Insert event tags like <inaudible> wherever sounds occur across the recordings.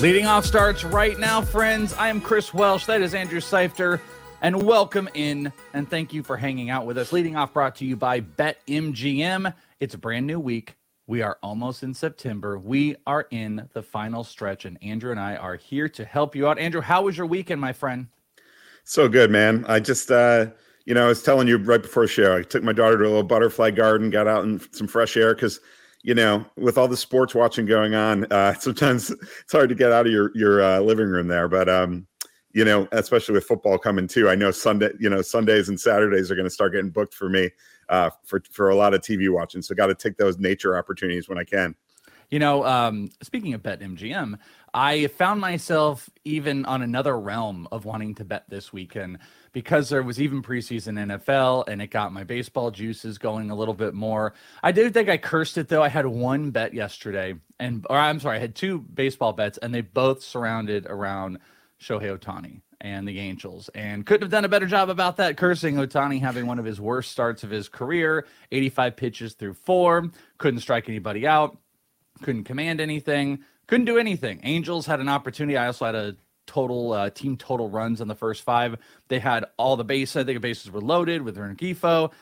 Leading off starts right now, friends. I am Chris Welsh. That is Andrew Seifter. And welcome in. And thank you for hanging out with us. Leading off brought to you by BetMGM. It's a brand new week. We are almost in September. We are in the final stretch, and Andrew and I are here to help you out. Andrew, how was your weekend, my friend? So good, man. I just, uh, you know, I was telling you right before show, I took my daughter to a little butterfly garden, got out in some fresh air because you know, with all the sports watching going on, uh, <laughs> sometimes it's hard to get out of your your uh, living room there. But um, you know, especially with football coming too, I know Sunday, you know, Sundays and Saturdays are going to start getting booked for me uh, for for a lot of TV watching. So, got to take those nature opportunities when I can. You know, um, speaking of bet MGM, I found myself even on another realm of wanting to bet this weekend because there was even preseason NFL and it got my baseball juices going a little bit more. I did think I cursed it though. I had one bet yesterday, and or I'm sorry, I had two baseball bets, and they both surrounded around Shohei Ohtani and the Angels, and couldn't have done a better job about that. Cursing Ohtani having one of his worst starts of his career, 85 pitches through four, couldn't strike anybody out, couldn't command anything, couldn't do anything. Angels had an opportunity. I also had a total uh, team total runs on the first five. They had all the bases. I think the bases were loaded with Rengifo. It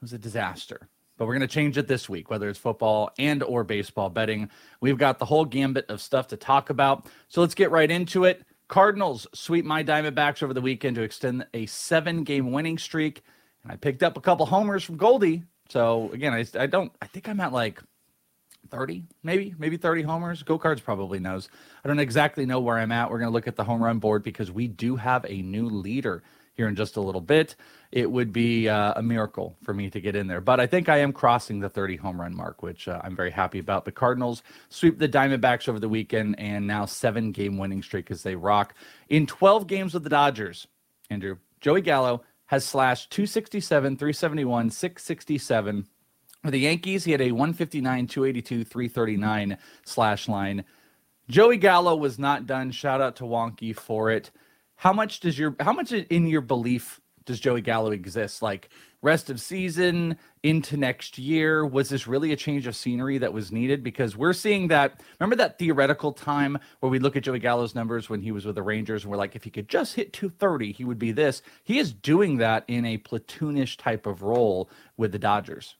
was a disaster. But we're going to change it this week, whether it's football and or baseball betting. We've got the whole gambit of stuff to talk about. So let's get right into it. Cardinals sweep my Diamondbacks over the weekend to extend a seven-game winning streak, and I picked up a couple homers from Goldie. So again, I, I don't. I think I'm at like 30, maybe, maybe 30 homers. Go Cards probably knows. I don't exactly know where I'm at. We're going to look at the home run board because we do have a new leader here in just a little bit. It would be uh, a miracle for me to get in there, but I think I am crossing the 30 home run mark, which uh, I'm very happy about. The Cardinals sweep the Diamondbacks over the weekend and now seven game winning streak as they rock. In 12 games with the Dodgers, Andrew, Joey Gallo has slashed 267, 371, 667 for the Yankees, he had a 159, 282, 339 slash line. Joey Gallo was not done. Shout out to Wonky for it. How much does your how much in your belief does Joey Gallo exist? Like rest of season into next year, was this really a change of scenery that was needed? Because we're seeing that. Remember that theoretical time where we look at Joey Gallo's numbers when he was with the Rangers, and we're like, if he could just hit 230, he would be this. He is doing that in a platoonish type of role with the Dodgers.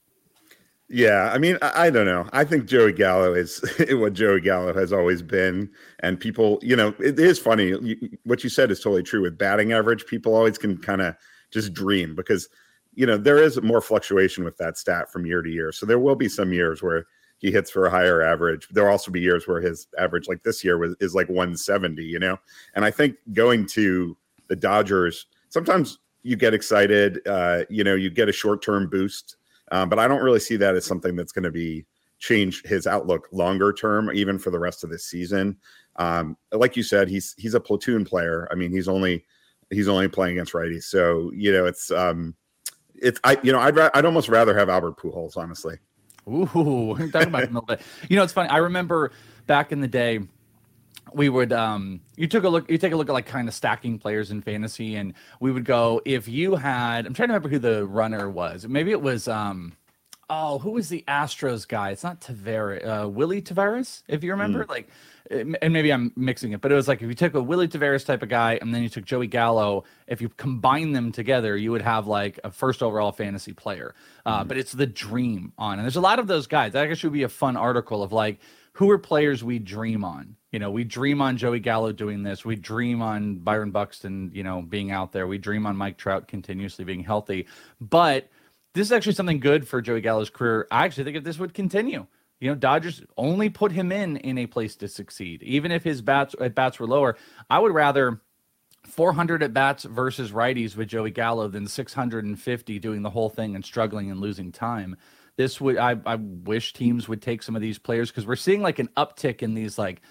Yeah, I mean, I, I, don't know. I think Joey Gallo is <laughs> what Joey Gallo has always been, and people, you know, it is funny. You, what you said is totally true. With batting average, people always can kind of just dream because, you know, there is more fluctuation with that stat from year to year. So there will be some years where he hits for a higher average. There will also be years where his average, like this year, was is like 170. You know, and I think going to the Dodgers, sometimes you get excited. Uh, you know, you get a short term boost um, but I don't really see that as something that's going to be change his outlook longer term, even for the rest of this season. Um, like you said, he's he's a platoon player. I mean, he's only he's only playing against righties, so you know it's um, it's I you know I'd ra- I'd almost rather have Albert Pujols honestly. Ooh, <laughs> talking about. You know, it's funny. I remember back in the day we would um you took a look you take a look at like kind of stacking players in fantasy and we would go if you had i'm trying to remember who the runner was. Maybe it was um oh who was the astros guy? It's not taveras uh willy taveras if you remember? Mm. like and maybe i'm mixing it but it was like if you took a willie taveras type of guy and then you took joey gallo if you combine them together you would have like a first overall fantasy player. Uh, mm. but it's the dream on and there's a lot of those guys. That actually would be a fun article of like who are players we dream on you know, we dream on Joey Gallo doing this. We dream on Byron Buxton, you know, being out there. We dream on Mike Trout continuously being healthy. But this is actually something good for Joey Gallo's career. I actually think if this would continue, you know, Dodgers only put him in in a place to succeed, even if his bats at bats were lower. I would rather 400 at bats versus righties with Joey Gallo than 650 doing the whole thing and struggling and losing time. This would I, I wish teams would take some of these players because we're seeing like an uptick in these like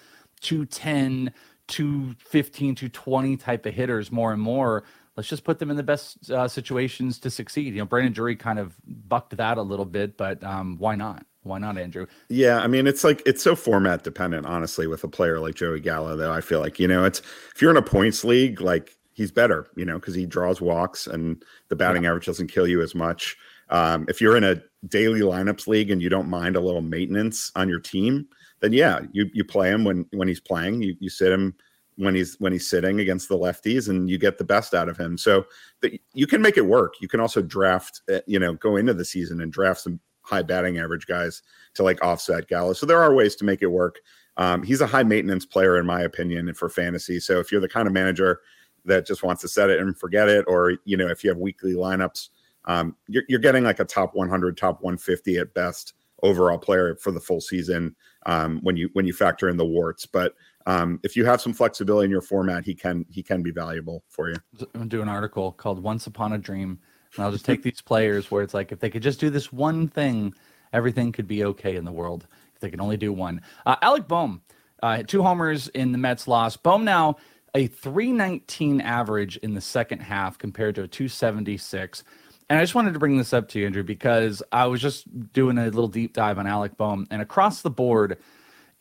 210, 215, 220 type of hitters more and more. Let's just put them in the best uh, situations to succeed. You know, Brandon Drury kind of bucked that a little bit, but um, why not? Why not, Andrew? Yeah, I mean, it's like it's so format dependent, honestly, with a player like Joey Gallo. Though I feel like you know, it's if you're in a points league, like he's better, you know, because he draws walks and the batting yeah. average doesn't kill you as much. Um, if you're in a daily lineups league and you don't mind a little maintenance on your team, then yeah, you you play him when when he's playing. You you sit him when he's when he's sitting against the lefties, and you get the best out of him. So the, you can make it work. You can also draft, uh, you know, go into the season and draft some high batting average guys to like offset Gallo. So there are ways to make it work. Um, he's a high maintenance player, in my opinion, for fantasy. So if you're the kind of manager that just wants to set it and forget it, or you know, if you have weekly lineups, um, you're, you're getting like a top 100, top 150 at best overall player for the full season um, when you when you factor in the warts. But um, if you have some flexibility in your format, he can he can be valuable for you. I'm gonna do an article called "Once Upon a Dream," and I'll just take these players where it's like if they could just do this one thing, everything could be okay in the world. If they can only do one. Uh, Alec Bohm, uh, two homers in the Mets loss. Bohm now a 319 average in the second half compared to a 276. And I just wanted to bring this up to you, Andrew, because I was just doing a little deep dive on Alec Bohm, and across the board,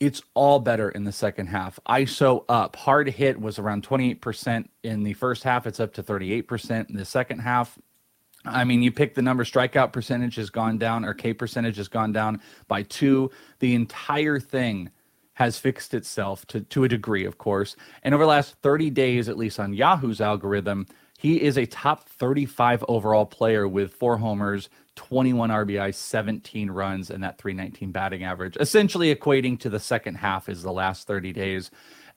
it's all better in the second half. ISO up, hard hit was around 28% in the first half. It's up to 38% in the second half. I mean, you pick the number, strikeout percentage has gone down, or K percentage has gone down by two. The entire thing has fixed itself to, to a degree, of course. And over the last 30 days, at least on Yahoo's algorithm, he is a top 35 overall player with four homers, 21 RBI, 17 runs, and that 319 batting average, essentially equating to the second half is the last 30 days.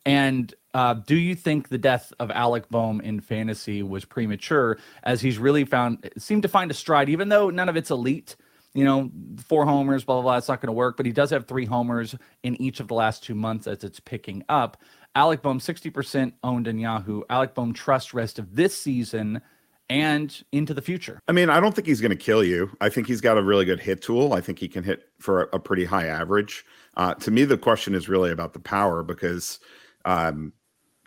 And uh, do you think the death of Alec Bohm in fantasy was premature as he's really found, seemed to find a stride, even though none of it's elite? You know, four homers, blah, blah, blah. It's not going to work, but he does have three homers in each of the last two months as it's picking up. Alec Bohm, 60% owned in Yahoo. Alec Bohm trust rest of this season and into the future. I mean, I don't think he's going to kill you. I think he's got a really good hit tool. I think he can hit for a, a pretty high average. Uh, to me, the question is really about the power because um,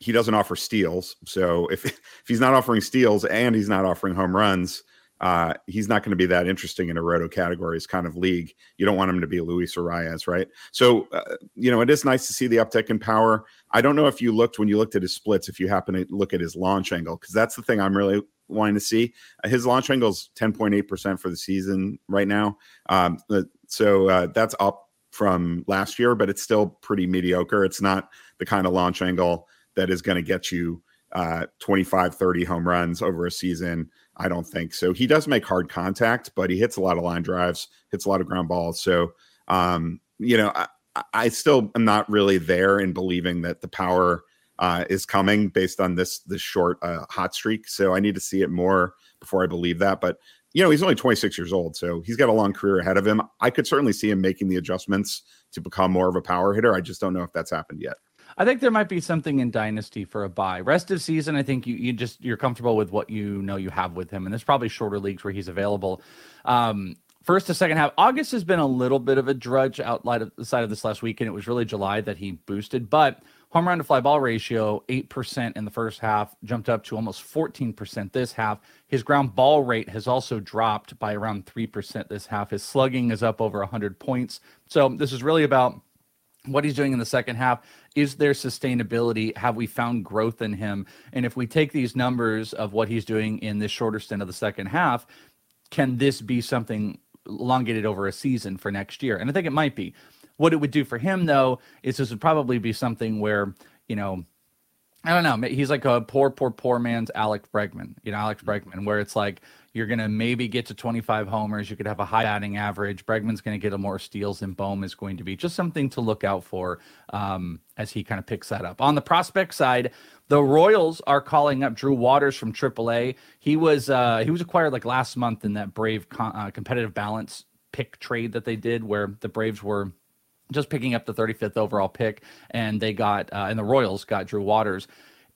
he doesn't offer steals. So if <laughs> if he's not offering steals and he's not offering home runs, uh, he's not going to be that interesting in a roto categories kind of league. You don't want him to be Luis Arraez, right? So, uh, you know, it is nice to see the uptick in power. I don't know if you looked when you looked at his splits, if you happen to look at his launch angle, because that's the thing I'm really wanting to see. Uh, his launch angle is 10.8% for the season right now. Um, so uh, that's up from last year, but it's still pretty mediocre. It's not the kind of launch angle that is going to get you uh, 25, 30 home runs over a season. I don't think so. He does make hard contact, but he hits a lot of line drives, hits a lot of ground balls. So, um, you know, I, I, still am not really there in believing that the power uh, is coming based on this this short uh, hot streak. So I need to see it more before I believe that. But you know, he's only 26 years old, so he's got a long career ahead of him. I could certainly see him making the adjustments to become more of a power hitter. I just don't know if that's happened yet. I think there might be something in Dynasty for a buy. Rest of season, I think you you just you're comfortable with what you know you have with him, and there's probably shorter leagues where he's available. Um, first to second half, August has been a little bit of a drudge outside of the side of this last weekend. It was really July that he boosted, but home run to fly ball ratio eight percent in the first half, jumped up to almost fourteen percent this half. His ground ball rate has also dropped by around three percent this half. His slugging is up over hundred points. So this is really about what he's doing in the second half is there sustainability have we found growth in him and if we take these numbers of what he's doing in this shorter stint of the second half can this be something elongated over a season for next year and i think it might be what it would do for him though is this would probably be something where you know I don't know. He's like a poor, poor, poor man's Alex Bregman. You know, Alex mm-hmm. Bregman, where it's like you're going to maybe get to 25 homers. You could have a high batting average. Bregman's going to get a more steals than Bohm is going to be. Just something to look out for um, as he kind of picks that up. On the prospect side, the Royals are calling up Drew Waters from AAA. He was uh, he was acquired like last month in that Brave con- uh, competitive balance pick trade that they did, where the Braves were just picking up the 35th overall pick, and they got uh, and the Royals got Drew Waters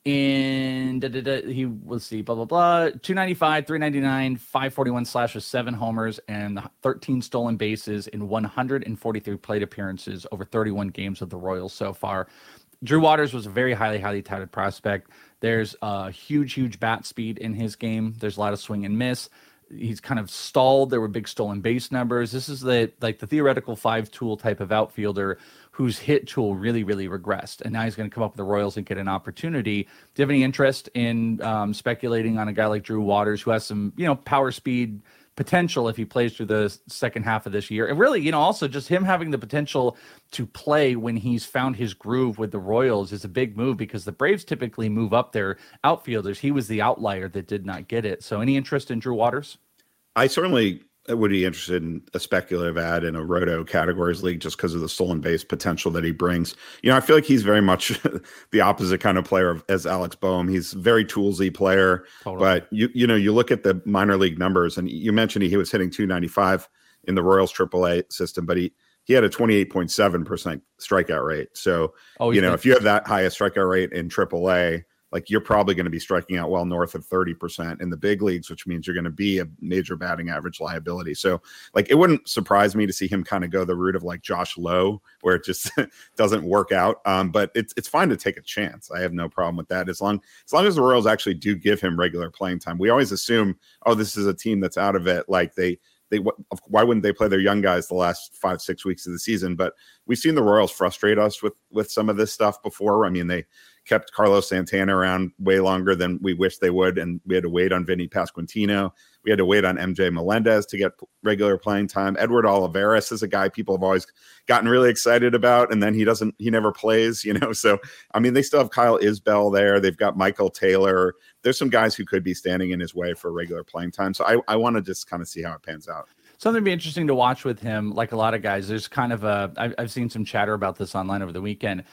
in da, da, da, he let's see blah blah blah. 295 399 541 slash with seven homers and 13 stolen bases in 143 plate appearances over 31 games of the royals so far. Drew waters was a very highly highly touted prospect. There's a huge huge bat speed in his game. There's a lot of swing and miss he's kind of stalled there were big stolen base numbers this is the like the theoretical five tool type of outfielder whose hit tool really, really regressed. And now he's going to come up with the Royals and get an opportunity. Do you have any interest in um, speculating on a guy like Drew Waters, who has some, you know, power speed, potential if he plays through the second half of this year. And really, you know, also just him having the potential to play when he's found his groove with the Royals is a big move because the Braves typically move up their outfielders. He was the outlier that did not get it. So, any interest in Drew Waters? I certainly Uh, would be interested in a speculative ad in a roto categories league just because of the stolen base potential that he brings. You know, I feel like he's very much <laughs> the opposite kind of player of, as Alex Bohm. He's very toolsy player, totally. but you you know you look at the minor league numbers, and you mentioned he, he was hitting 295 in the Royals AAA system, but he he had a 28.7% strikeout rate. So, oh, you know, if you have that highest strikeout rate in AAA, like you're probably going to be striking out well north of 30% in the big leagues, which means you're going to be a major batting average liability. So, like, it wouldn't surprise me to see him kind of go the route of like Josh Lowe, where it just <laughs> doesn't work out. Um, but it's it's fine to take a chance. I have no problem with that as long as long as the Royals actually do give him regular playing time. We always assume, oh, this is a team that's out of it. Like they they why wouldn't they play their young guys the last five six weeks of the season? But we've seen the Royals frustrate us with with some of this stuff before. I mean, they kept Carlos Santana around way longer than we wish they would, and we had to wait on Vinny Pasquantino. We had to wait on MJ Melendez to get regular playing time. Edward Olivares is a guy people have always gotten really excited about, and then he doesn't, he never plays, you know. <laughs> So I mean, they still have Kyle Isbel there. They've got Michael Taylor. There's some guys who could be standing in his way for regular playing time. So I, I want to just kind of see how it pans out something to be interesting to watch with him. Like a lot of guys, there's kind of a I've, I've seen some chatter about this online over the weekend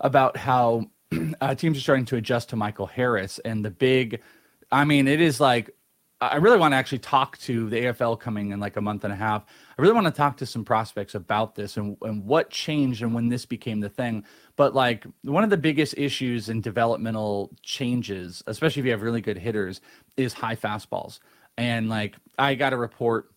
about how <clears throat> uh, teams are starting to adjust to Michael Harris and the big. I mean, it is like I really want to actually talk to the AFL coming in like a month and a half. I really want to talk to some prospects about this and, and what changed and when this became the thing. But like one of the biggest issues in developmental changes, especially if you have really good hitters, is high fastballs. And like I got a report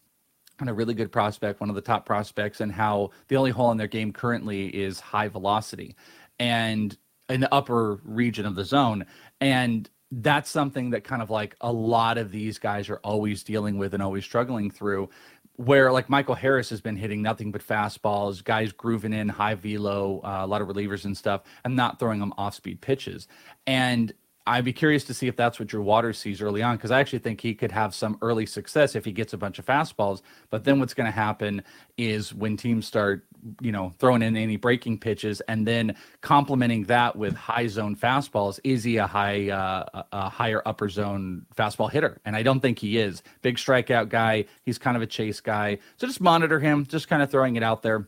on a really good prospect, one of the top prospects, and how the only hole in their game currently is high velocity. And in the upper region of the zone. And that's something that kind of like a lot of these guys are always dealing with and always struggling through. Where like Michael Harris has been hitting nothing but fastballs, guys grooving in high velo, uh, a lot of relievers and stuff, and not throwing them off speed pitches. And I'd be curious to see if that's what Drew Waters sees early on because I actually think he could have some early success if he gets a bunch of fastballs. But then what's going to happen is when teams start, you know, throwing in any breaking pitches and then complementing that with high zone fastballs, is he a high, uh, a higher upper zone fastball hitter? And I don't think he is. Big strikeout guy. He's kind of a chase guy. So just monitor him, just kind of throwing it out there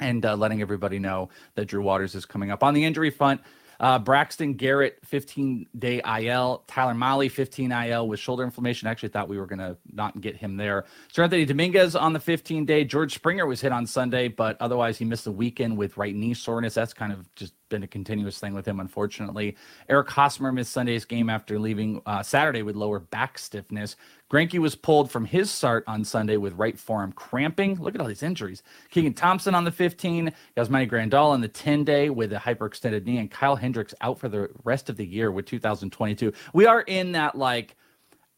and uh, letting everybody know that Drew Waters is coming up on the injury front. Uh, Braxton Garrett, 15 day IL. Tyler Mahle, 15 IL with shoulder inflammation. Actually thought we were going to not get him there. Seranthony Dominguez on the 15 day. George Springer was hit on Sunday, but otherwise he missed the weekend with right knee soreness. That's kind of just been a continuous thing with him, unfortunately. Eric Hosmer missed Sunday's game after leaving uh, Saturday with lower back stiffness. Greinke was pulled from his start on Sunday with right forearm cramping. Look at all these injuries. Keegan Thompson on the 15, Yasmani Grandal on the 10 day with a hyperextended knee, and Kyle Hendricks out for the rest of the year with 2022. We are in that like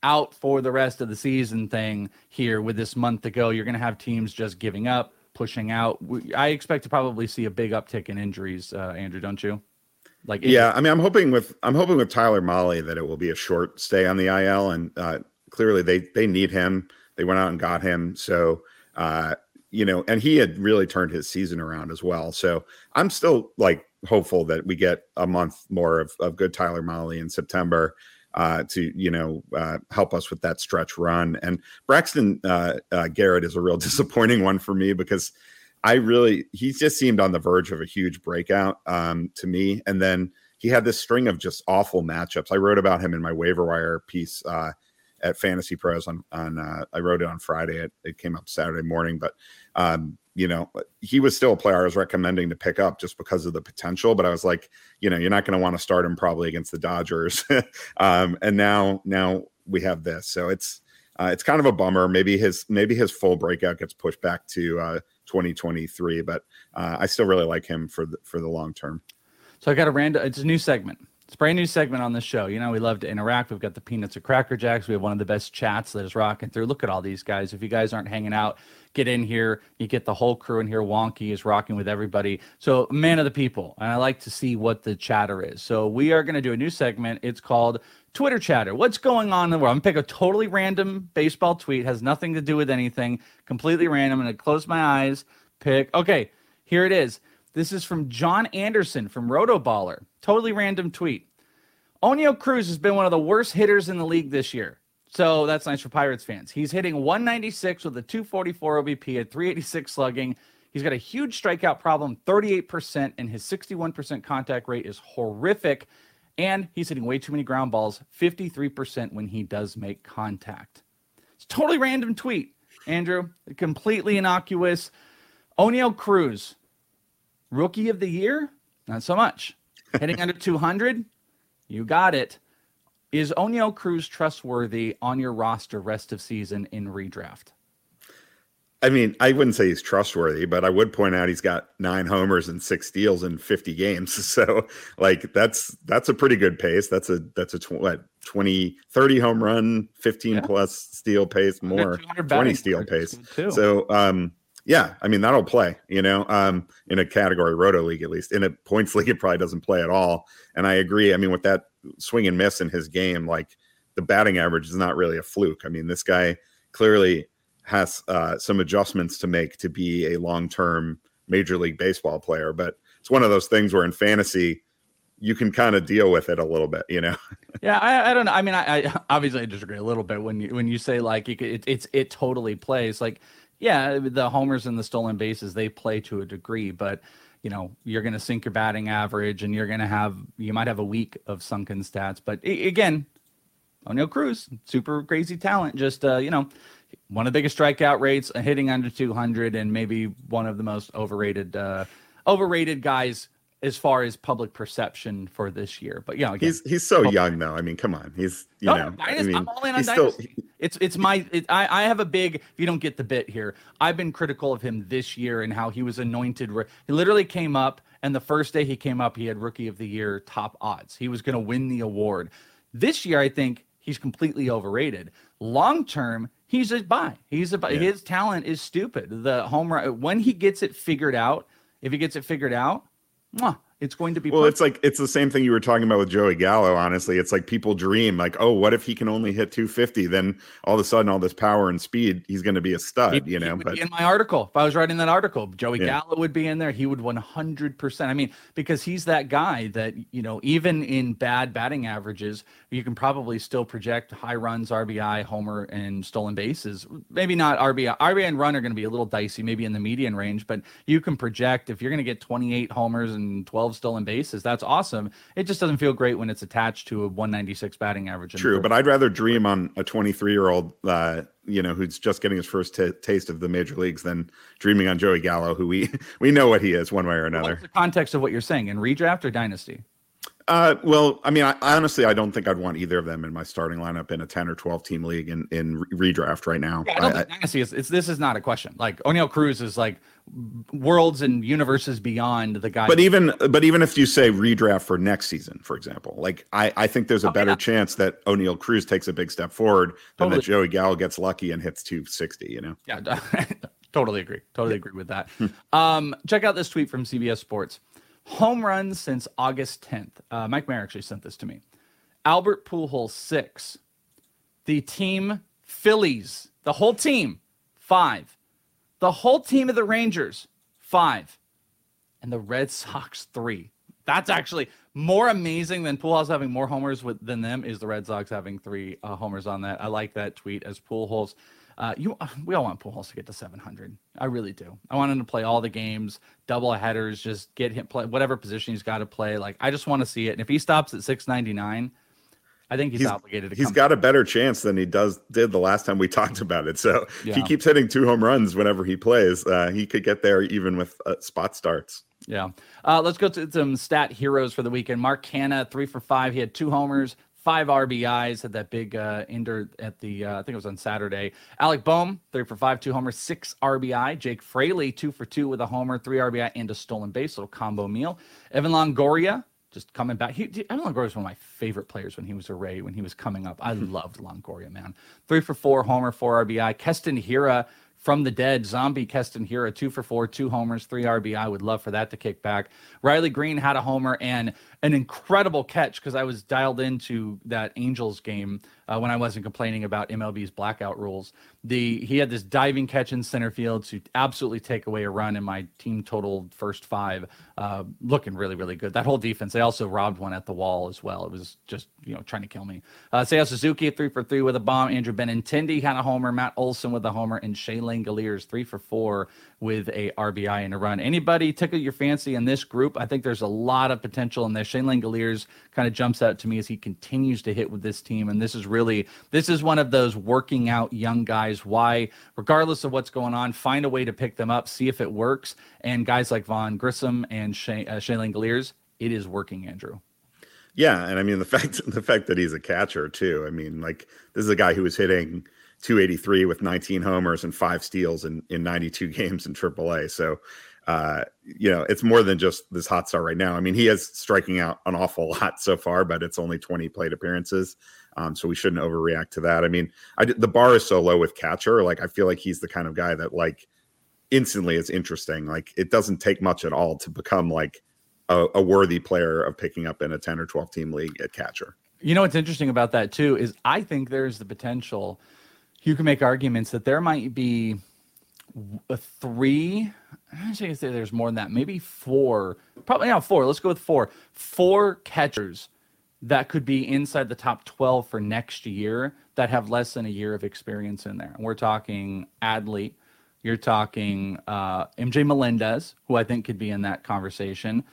out for the rest of the season thing here with this month to go. You're going to have teams just giving up pushing out. I expect to probably see a big uptick in injuries, uh, Andrew. Don't you? Like, yeah, I mean, I'm hoping with I'm hoping with Tyler Mahle that it will be a short stay on the IL, and uh, clearly they they need him. They went out and got him, so uh, you know, and he had really turned his season around as well. So I'm still like hopeful that we get a month more of, of good Tyler Mahle in September uh, to you know uh, help us with that stretch run. And Braxton uh, uh, Garrett is a real <laughs> disappointing one for me because I really he just seemed on the verge of a huge breakout um, to me, and then he had this string of just awful matchups. I wrote about him in my waiver wire piece uh, at Fantasy Pros on on uh, I wrote it on Friday. It, it came up Saturday morning, but um, you know, he was still a player I was recommending to pick up just because of the potential. But I was like, you know, you're not going to want to start him probably against the Dodgers. <laughs> um, and now, now we have this, so it's uh, it's kind of a bummer. Maybe his maybe his full breakout gets pushed back to uh, 2023, but uh, I still really like him for the for the long term. So I got a random. It's a new segment. It's a brand new segment on the show. You know, we love to interact. We've got the Peanuts or Cracker Jacks. We have one of the best chats that is rocking through. Look at all these guys. If you guys aren't hanging out, get in here. You get the whole crew in here. Wonky is rocking with everybody. So, man of the people. And I like to see what the chatter is. So, we are going to do a new segment. It's called Twitter chatter. What's going on in the world? I'm going to pick a totally random baseball tweet, has nothing to do with anything, completely random. I'm going to close my eyes, pick. Okay, here it is. This is from John Anderson from Rotoballer. Totally random tweet. Oneil Cruz has been one of the worst hitters in the league this year. So that's nice for Pirates fans. He's hitting 196 with a 244 OBP at 386 slugging. He's got a huge strikeout problem, 38%, and his 61% contact rate is horrific. And he's hitting way too many ground balls, 53% when he does make contact. It's totally random tweet, Andrew. Completely innocuous. Oneil Cruz, rookie of the year? Not so much. Hitting under 200? You got it. Is Oneil Cruz trustworthy on your roster rest of season in redraft? I mean, I wouldn't say he's trustworthy, but I would point out he's got nine homers and six steals in 50 games. <laughs> So, like, that's that's a pretty good pace. That's a that's a tw- what, 20, 30 home run, 15 yeah. plus steal pace, more 20 steal pace. So, um, yeah, I mean that'll play, you know, um, in a category roto league at least. In a points <laughs> league, it probably doesn't play at all. And I agree. I mean, with that swing and miss in his game, like the batting average is not really a fluke. I mean, this guy clearly has uh, some adjustments to make to be a long term Major League Baseball player. But it's one of those things where in fantasy, you can kind of deal with it a little bit, you know. <laughs> yeah, I, I don't know. I mean, I, I, obviously I disagree a little bit when you when you say like you could, it, it's it totally plays like yeah, the homers and the stolen bases they play to a degree, but you know you're going to sink your batting average and you're going to have you might have a week of sunken stats. But again, Oneil Cruz, super crazy talent, just uh, you know one of the biggest strikeout rates, hitting under 200, and maybe one of the most overrated uh, overrated guys as far as public perception for this year. But yeah, again, he's he's so oh, young though. I mean, come on, he's you no, know, Dynasty, I mean, I'm all in on Dynasty. Still, it's it's my it, I I have a big. If you don't get the bit here, I've been critical of him this year and how he was anointed. He literally came up, and the first day he came up, he had Rookie of the Year top odds. He was going to win the award. This year, I think he's completely overrated. Long term, he's a buy. He's a buy. Yeah. His talent is stupid. The home run when he gets it figured out, if he gets it figured out mwah, it's going to be well. Perfect. It's like it's the same thing you were talking about with Joey Gallo. Honestly, it's like people dream like, oh, what if he can only hit 250? Then all of a sudden, all this power and speed, he's going to be a stud. He, you know, but in my article, if I was writing that article, Joey yeah. Gallo would be in there. He would 100. percent I mean, because he's that guy that you know, even in bad batting averages, you can probably still project high runs, RBI, homer, and stolen bases. Maybe not RBI. RBI and run are going to be a little dicey, maybe in the median range, but you can project if you're going to get 28 homers and 12 stolen bases. That's awesome. It just doesn't feel great when it's attached to a 196 batting average. True, but I'd rather dream on a 23 year old, uh, you know, who's just getting his first t- taste of the major leagues than dreaming on Joey Gallo, who we <laughs> we know what he is one way or another. What's the context of what you're saying in redraft or dynasty? Uh, well, I mean, I, honestly, I don't think I'd want either of them in my starting lineup in a ten or twelve team league in in redraft right now. Yeah, I don't I, think dynasty is. It's, this is not a question. Like Oneil Cruz is like worlds and universes beyond the guy. But even but even if you say redraft for next season, for example, like I I think there's a oh, better yeah. chance that Oneil Cruz takes a big step forward totally. than that Joey Gallo gets lucky and hits 260. You know. Yeah. <laughs> totally agree. Totally agree with that. Um, check out this tweet from CBS Sports home runs since August 10th. Uh, Mike Mayer actually sent this to me. Albert Pujols six. The team Phillies, the whole team five. The whole team of the Rangers five, and the Red Sox three. That's actually more amazing than Pujols having more homers with, than them. Is the Red Sox having three uh, homers on that? I like that tweet as Pujols uh, you, <laughs> we all want Pujols to get to 700. I really do. I want him to play all the games, double headers, just get him play whatever position he's got to play. Like I just want to see it. And if he stops at 699, I think he's, he's obligated to. He's got a better chance than he does did the last time we <laughs> talked about it. So yeah. he keeps hitting two home runs whenever he plays. Uh, he could get there even with uh, spot starts. Yeah. Uh, let's go to some stat heroes for the weekend. Mark Canha, three for five. He had two homers, five RBIs, had that big uh, ender at the, uh, I think it was on Saturday. Alec Bohm, three for five, two homers, six RBI. Jake Fraley, two for two with a homer, three RBI, and a stolen base, little combo meal. Evan Longoria, just coming back. He, Evan Longoria was one of my favorite players when he was a Ray, when he was coming up. I Hmm. loved Longoria, man. Three for four, homer, four RBI. Keston Hiura from the dead, zombie Keston Hiura two for four, two homers, three RBI. Would love for that to kick back. Riley Greene had a homer and an incredible catch because I was dialed into that Angels game uh, when I wasn't complaining about MLB's blackout rules. The he had this diving catch in center field to absolutely take away a run in my team total first five. Uh, looking really really good. That whole defense. They also robbed one at the wall as well. It was just you know trying to kill me. Uh, Seiya Suzuki three for three with a bomb. Andrew Benintendi had a homer. Matt Olson with a homer, and Shea Langeliers three for four with a RBI and a run. Anybody tickle your fancy in this group? I think there's a lot of potential in there. Shane Langeliers kind of jumps out to me as he continues to hit with this team, and this is really this is one of those working out young guys. Why, regardless of what's going on, find a way to pick them up, see if it works. And guys like Vaughn Grissom and Shane, uh, Shane Langeliers, it is working, Andrew. Yeah, and I mean the <laughs> fact the fact that he's a catcher too. I mean, like this is a guy who was hitting 283 with 19 homers and five steals in in 92 <laughs> games in AAA. So, uh, you know, it's more than just this hot start right now. I mean, he is striking out an awful <laughs> lot so far, but it's only 20 plate appearances. Um, so we shouldn't overreact to that. I mean, I the bar is so low with catcher. Like I feel like he's the kind of guy that like instantly is interesting. Like it doesn't take much at all to become like a, a worthy player of picking up in a 10 or 12 team league at catcher. You know what's interesting about that too is I think there's the potential. You can make arguments that there might be a three. I say there's more than that. Maybe four. Probably not four. Let's go with four. Four catchers that could be inside the top 12 for next year that have less than a year of experience in there. And we're talking Adley. You're talking uh, MJ Melendez, who I think could be in that conversation.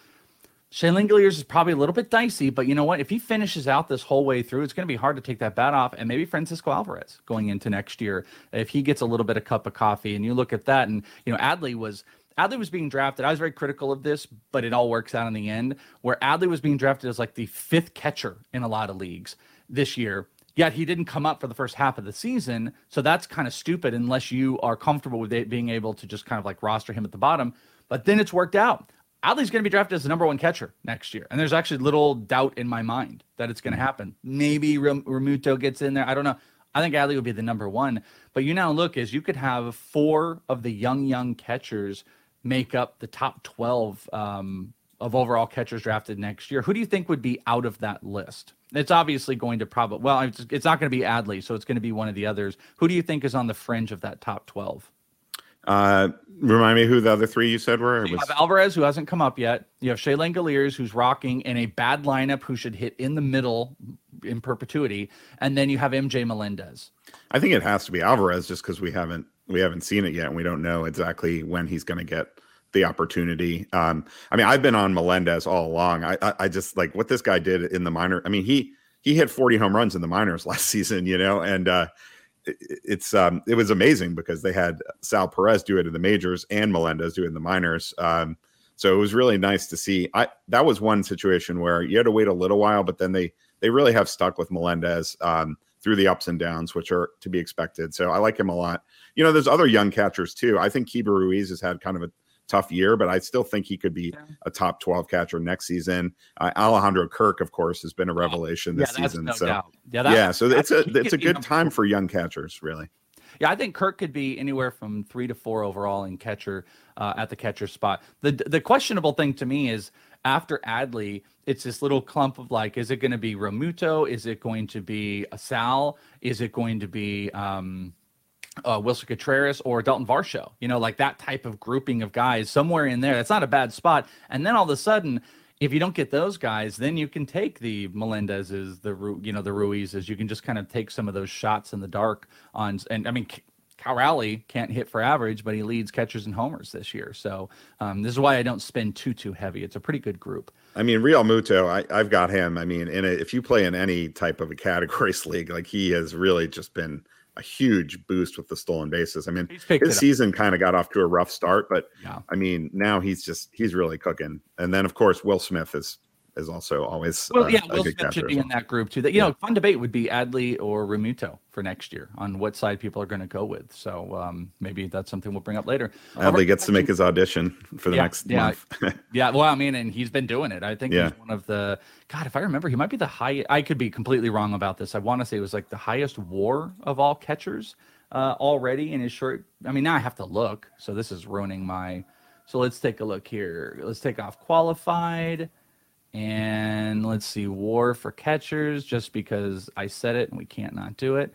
Shane Langeliers is probably a little bit dicey, but you know what? If he finishes out this whole way through, it's going to be hard to take that bat off. And maybe Francisco Alvarez going into next year, if he gets a little bit of cup of coffee, and you look at that, and you know Adley was Adley was being drafted. I was very critical of this, but it all works out in the end. Where Adley was being drafted as like the fifth catcher in a lot of leagues this year. Yet he didn't come up for the first half of the season, so that's kind of stupid unless you are comfortable with it being able to just kind of like roster him at the bottom. But then it's worked out. Adley's going to be drafted as the number one catcher next year. And there's actually little doubt in my mind that it's going to happen. Maybe Ram- Realmuto gets in there. I don't know. I think Adley would be the number one. But you now look as you could have four of the young, young catchers make up the top 12 um, of overall catchers drafted next year. Who do you think would be out of that list? It's obviously going to probably, well, it's, it's not going to be Adley. So it's going to be one of the others. Who do you think is on the fringe of that top 12? Uh, remind me who the other three you said were. It You was- have Alvarez, who hasn't come up yet. You have Shea Langeliers, who's rocking in a bad lineup, who should hit in the middle in perpetuity, and then you have MJ Melendez. I think it has to be Alvarez just because we haven't we haven't seen it yet and we don't know exactly when he's going to get the opportunity. Um, I mean, I've been on Melendez all along. I, I I just like what this guy did in the minor. I mean, he he hit 40 home runs in the minors <laughs> last season, you know, and uh, it's um it was amazing because they had Sal Perez do it in the majors and Melendez do it in the minors. Um, so it was really nice to see. I that was one situation where you had to wait a little while, but then they they really have stuck with Melendez um, through the ups and downs, which are to be expected. So I like him a lot. You know, there's other young catchers too. I think Keibert Ruiz has had kind of a tough year, but I still think he could be Yeah. a top 12 catcher next season. Uh, Alejandro Kirk, of course, has been a revelation this yeah, that's season. no so doubt. Yeah, that's, yeah, so it's a it's a good time for young catchers, really. Yeah, I think Kirk could be anywhere from three to four overall in catcher uh, at the catcher spot. The the questionable thing to me is after Adley, it's this little clump of like, is it going to be Realmuto? Is it going to be a Sal? Is it going to be um, uh, Willson Contreras or Dalton Varsho? You know, like that type of grouping of guys somewhere in there. That's not a bad spot. And then all of a sudden, if you don't get those guys, then you can take the Melendez's, the you know the Ruizes. You can just kind of take some of those shots in the dark on. And I mean, Cal Raleigh can't hit for average, but he leads catchers and homers this year. So um, this is why I don't spend too too heavy. It's a pretty good group. I mean, Realmuto, I, I've got him. I mean, in a, if you play in any type of a categories <laughs> league, like he has really just been a huge boost with the stolen bases. I mean, his season kind of got off to a rough start, but Yeah. I mean, now he's just he's really cooking. And then of course Will Smith is is also always well, uh, yeah. Will Smith should be as in that group too. That you know, fun debate would be Adley or Realmuto for next year on what side people are going to go with. So um, maybe that's something we'll bring up later. well. Adley gets to make his audition for the Yeah, next yeah. month. <laughs> Yeah, well, I mean, and he's been doing it. I think Yeah. he's one of the God. If I remember, he might be the high. I could be completely wrong about this. I want to say it was like the highest WAR of all catchers uh, already in his short. I mean, now I have to look. So this is ruining my. So let's take a look here. Let's take off qualified, and let's see WAR for catchers. Just because I said it and we can't not do it.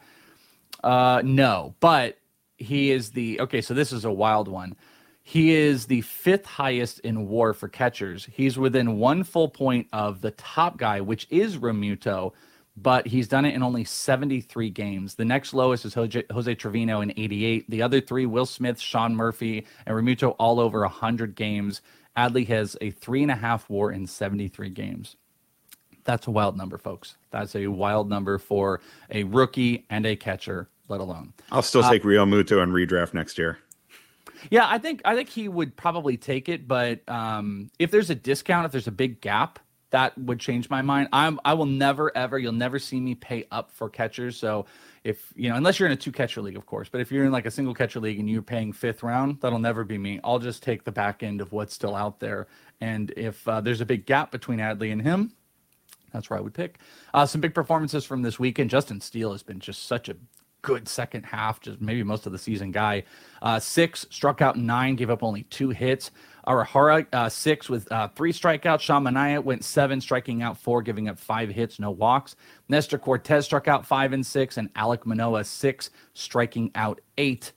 Uh, no, but he is the okay. So this is a wild one. He is the fifth highest in WAR for catchers. He's within one full point of the top guy, which is Realmuto, but he's done it in only 73 games. The next lowest is Jose, Jose Trevino in 88. The other three, Will Smith, Sean Murphy, and Realmuto, all over 100 games. Adley has a three and a half WAR in 73 games. That's a wild number, folks. That's a wild number for a rookie and a catcher, let alone. I'll still take Realmuto and redraft next year. Yeah, I think I think he would probably take it, but um, if there's a discount, if there's a big gap, that would change my mind. I'm I will never ever you'll never see me pay up for catchers. So if you know, unless you're in a two catcher league, of course, but if you're in like a single catcher league and you're paying fifth round, that'll never be me. I'll just take the back end of what's still out there, and if uh, there's a big gap between Adley and him, that's where I would pick. Uh, some big performances from this weekend. Justin Steele has been just such a good second half, just maybe most of the season guy. Uh, six, struck out nine, gave up only two hits. Arahara, uh, six with uh, three strikeouts. Sean Manaea went seven, striking out four, giving up five hits, no walks. Nestor Cortes struck out five and six, and Alek Manoah, six, striking out eight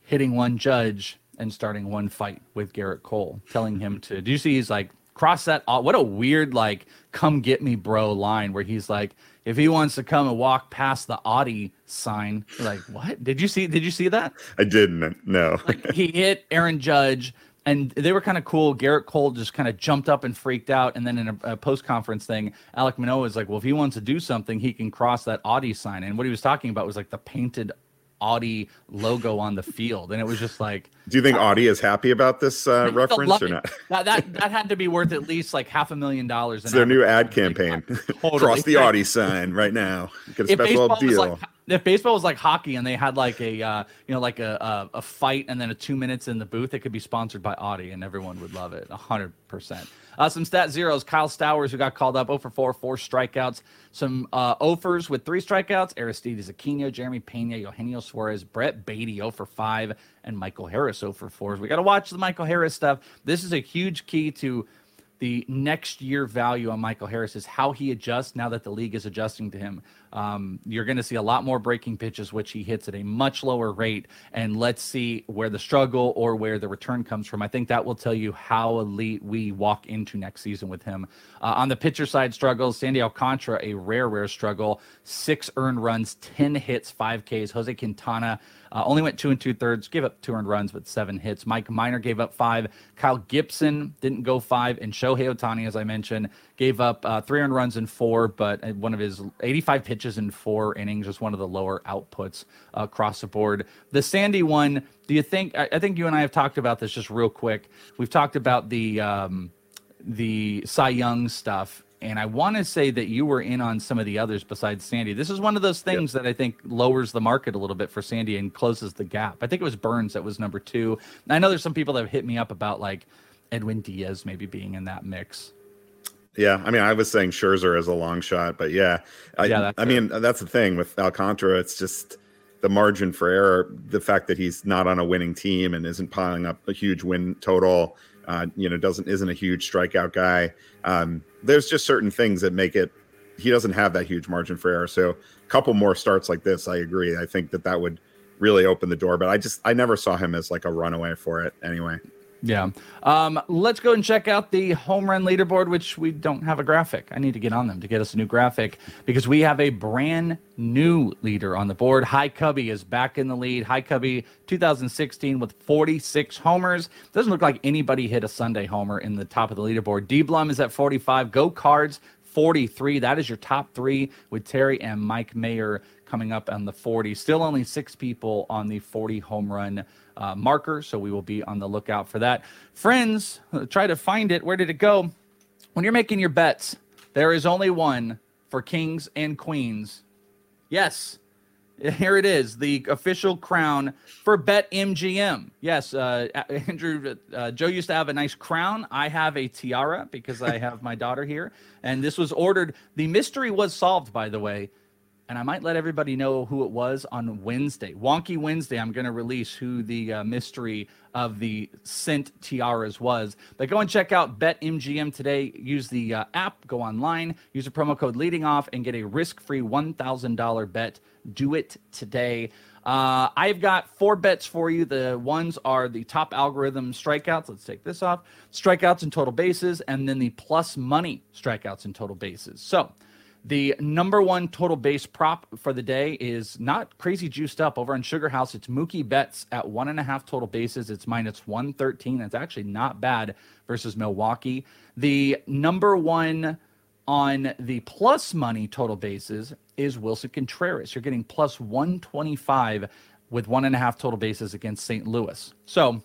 hitting one judge and starting one fight with Gerrit Cole, telling him to. Do you see? He's like cross that. off. What a weird like come get me, bro line where he's like, if he wants to come and walk past the Audi sign, like what? Did you see? Did you see that? I didn't. No. Like he hit Aaron Judge. And they were kind of cool. Gerrit Cole just kind of jumped up and freaked out. And then in a, a post conference thing, Alek Manoah was like, "Well, if he wants to do something, he can cross that Audi sign." And what he was talking about was like the painted Audi logo on the field, and it was just like Do you think Audi is happy about this uh, reference or not? That, that <laughs> that had to be worth at least like half a million dollars. It's their new ad campaign. Like, <laughs> totally. <laughs> Cross the Audi sign right now. Get a If special baseball was deal. like if baseball was like hockey and they had like a uh, you know like a, a a fight and then a two minutes in the booth, it could be sponsored by Audi and everyone would love it. hundred percent. Uh, some stat zeros: Kyle Stowers, who got called up, 0 for 4, four strikeouts. Some uh, offers with three strikeouts: Aristides Aquino, Jeremy Pena, Eugenio Suarez, Brett Baty, 0 for 5, and Michael Harris, 0 for 4. We got to watch the Michael Harris stuff. This is a huge key to the next year value on Michael Harris is how he adjusts now that the league is adjusting to him. Um, you're going to see a lot more breaking pitches, which he hits at a much lower rate. And let's see where the struggle or where the return comes from. I think that will tell you how elite we walk into next season with him. Uh, on the pitcher side, struggles Sandy Alcantara, a rare, rare struggle. Six earned runs, 10 hits, five Ks. Jose Quintana uh, only went two and two thirds, gave up two earned runs, but seven hits. Mike Minor gave up five. Kyle Gibson didn't go five. And Shohei Ohtani, as I mentioned, gave up uh, three earned runs in four, but uh, one of his 85 pitches in four innings, just one of the lower outputs uh, across the board. The Sandy one, do you think? I, I think you and I have talked about this just real quick. We've talked about the um, the Cy Young stuff. And I want to say that you were in on some of the others besides Sandy. This is one of those things that I think lowers the market a little bit for Sandy and closes the gap. I think it was Burnes that was number two. I know there's some people that have hit me up about like Edwin Diaz maybe being in that mix. Yeah, I mean, I was saying Scherzer is a long shot, but yeah, I, Yeah, I mean, that's the thing with Alcantara. It's just the margin for error. The fact that he's not on a winning team and isn't piling up a huge win total. Uh, you know, doesn't isn't a huge strikeout guy. Um, there's just certain things that make it. He doesn't have that huge margin for error. So, a couple more starts like this, I agree. I think that that would really open the door. But I just I never saw him as like a runaway for it anyway. Yeah. Um, let's go and check out the home run leaderboard, which we don't have a graphic. I need to get on them to get us a new graphic because we have a brand new leader on the board. High Cubby is back in the lead. High Cubby 2016 with 46 homers. Doesn't look like anybody hit a Sunday homer in the top of the leaderboard. D Blum is at 45. Go Cards 43. That is your top three with Terry and Mike Mayer coming up on the 40. Still only six people on the 40 home run uh, marker, so we will be on the lookout for that. Friends, uh, try to find it. Where did it go? when you're making your bets, there is only one for kings and queens. Yes, <laughs> here it is, the official crown for Bet MGM. Yes, uh, <laughs> Andrew, uh, Joe used to have a nice crown. I have a tiara because I have my daughter here, and this was ordered. The mystery was solved, by the way and I might let everybody know who it was on Wednesday. Wonky Wednesday, I'm going to release who the uh, mystery of the scent tiaras was. But go and check out BetMGM today. Use the uh, app, go online, use a promo code leading off, and get a risk free $1,000 bet. Do it today. Uh, I've got four bets for you. The ones are the top algorithm strikeouts. Let's take this off. Strikeouts and total bases, and then the plus money strikeouts and total bases. So, the number one total base prop for the day is not crazy juiced up over on Sugar House. It's Mookie Betts at one and a half total bases. It's minus 113. That's actually not bad versus Milwaukee. The number one on the plus money total bases is Willson Contreras. You're getting plus 125 with one and a half total bases against St. Louis. So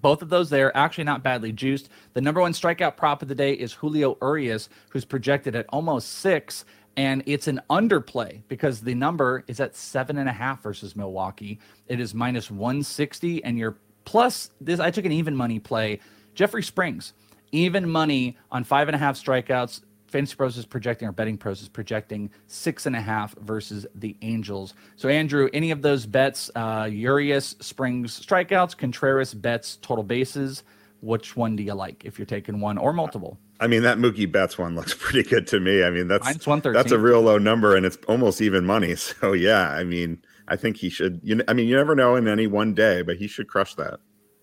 both of those there, actually not badly juiced. The number one strikeout prop of the day is Julio Urias, who's projected at almost six, and it's an underplay because the number is at seven and a half versus Milwaukee. It is minus 160, and you're plus this. I took an even money play. Jeffrey Springs, even money on five and a half strikeouts, Fantasy Pros is projecting, or Betting Pros is projecting six and a half versus the Angels. So, Andrew, any of those bets, uh, Urias, Springs strikeouts, Contreras bets, total bases, which one do you like if you're taking one or multiple? I mean, that Mookie Betts one looks <laughs> pretty good to me. I mean, that's that's a real low number and it's almost even money. <laughs> So, yeah, I mean, I think he should. You know, I mean, you never know in any one day, but he should crush that.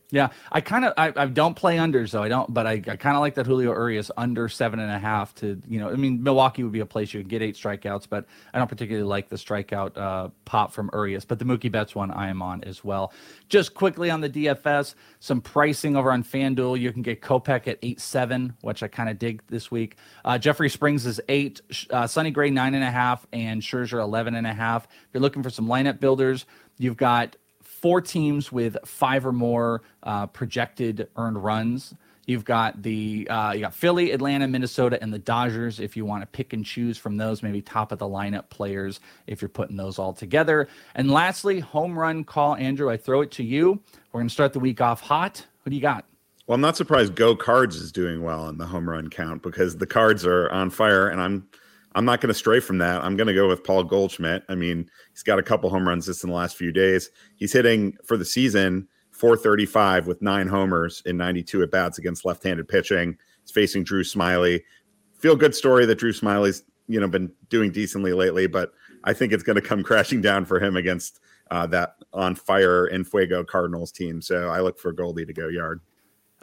Yeah, I kind of I, I don't play unders though. I don't, but I, I kind of like that Julio Urias under seven and a half to you know. I mean, Milwaukee would be a place you could get eight strikeouts, but I don't particularly like the strikeout uh, pop from Urias. But the Mookie Betts one I am on as well. Just quickly on the DFS, some pricing over on FanDuel. You can get Kopech at eight seven, which I kind of dig this week. Uh, Jeffrey Springs is eight, uh, Sonny Gray nine and a half, and Scherzer eleven and a half. If you're looking for some lineup builders, you've got four teams with five or more uh, projected earned runs. You've got the uh, you got Philly, Atlanta, Minnesota, and the Dodgers. If you want to pick and choose from those, maybe top of the lineup players. If you're putting those all together, and lastly, home run call, Andrew. I throw it to you. We're going to start the week off hot. What do you got? Well, I'm not surprised. Go Cards is doing well in the home run count because the Cards are on fire, and I'm I'm not going to stray from that. I'm going to go with Paul Goldschmidt. I mean, he's got a couple home runs just in the last few days. He's hitting for the season 435 with nine homers in 92 at bats against left-handed pitching. He's facing Drew Smyly. Feel good story that Drew Smyly's you know been doing decently lately, but I think it's going to come <laughs> crashing down for him against uh, that on fire in Fuego Cardinals team. So I look for Goldie to go yard.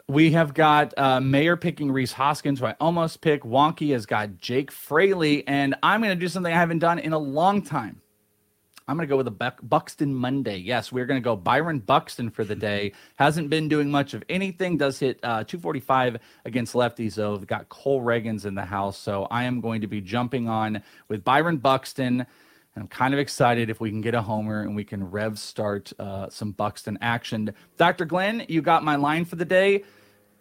We have got uh, Mayor picking Rhys Hoskins, who I almost pick. Wonky has got Jake Fraley, and I'm going to do something I haven't done in a long time. I'm going to go with a Buxton Monday. Yes, we're going to go Byron Buxton for the day. <laughs> Hasn't been doing much of anything. Does hit uh, 245 against lefties, though. We've got Cole Ragans in the house. So I am going to be jumping on with Byron Buxton. And I'm kind of excited if we can get a homer and we can rev start uh, some Buxton action. Dr. Glenn, you got my line for the day.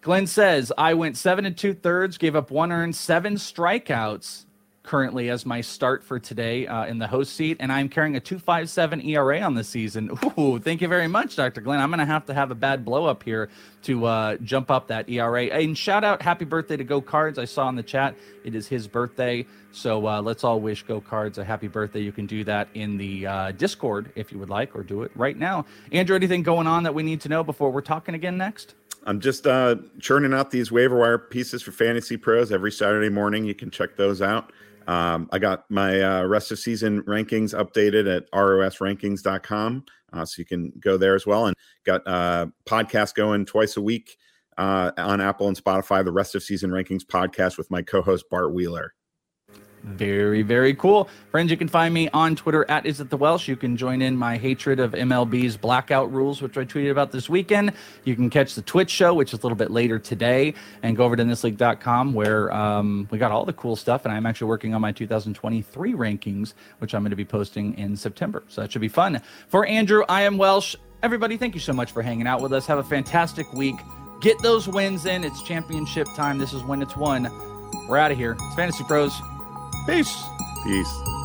Glenn says, I went seven and two thirds, gave up one earned, seven strikeouts currently as my start for today uh, in the host seat, and I'm carrying a 257 ERA on the season. <laughs> Ooh, thank you very much, Dr. Glenn. I'm going to have to have a bad blow up here to uh, jump up that ERA. And shout out, happy birthday to Go Cards. I saw in the chat it is his birthday. So uh, let's all wish Go Cards a happy birthday. You can do that in the uh, Discord if you would like, or do it right now. Andrew, anything going on that we need to know before we're talking again next? I'm just uh, churning out these waiver wire pieces for Fantasy Pros every Saturday morning. You can check those out. Um, I got my uh, rest of season rankings updated at rosrankings.com. Uh, so you can go there as well. And got uh, podcast going twice a week uh, on Apple and Spotify, the rest of season rankings podcast with my co host, Bart Wheeler. Very, very cool. Friends, you can find me on Twitter at Is It The Welsh. You can join in my hatred of MLB's blackout rules, which I tweeted about this weekend. You can catch the Twitch show, which is a little bit later today, and go over to thisleague.com where um, we got all the cool stuff. And I'm actually working on my 2023 rankings, which I'm going to be posting in September. So that should be fun. For Andrew, I am Welsh. Everybody, thank you so much for hanging out with us. Have a fantastic week. Get those wins in. It's championship time. This is when it's won We're out of here. It's Fantasy Pros. Peace. Peace.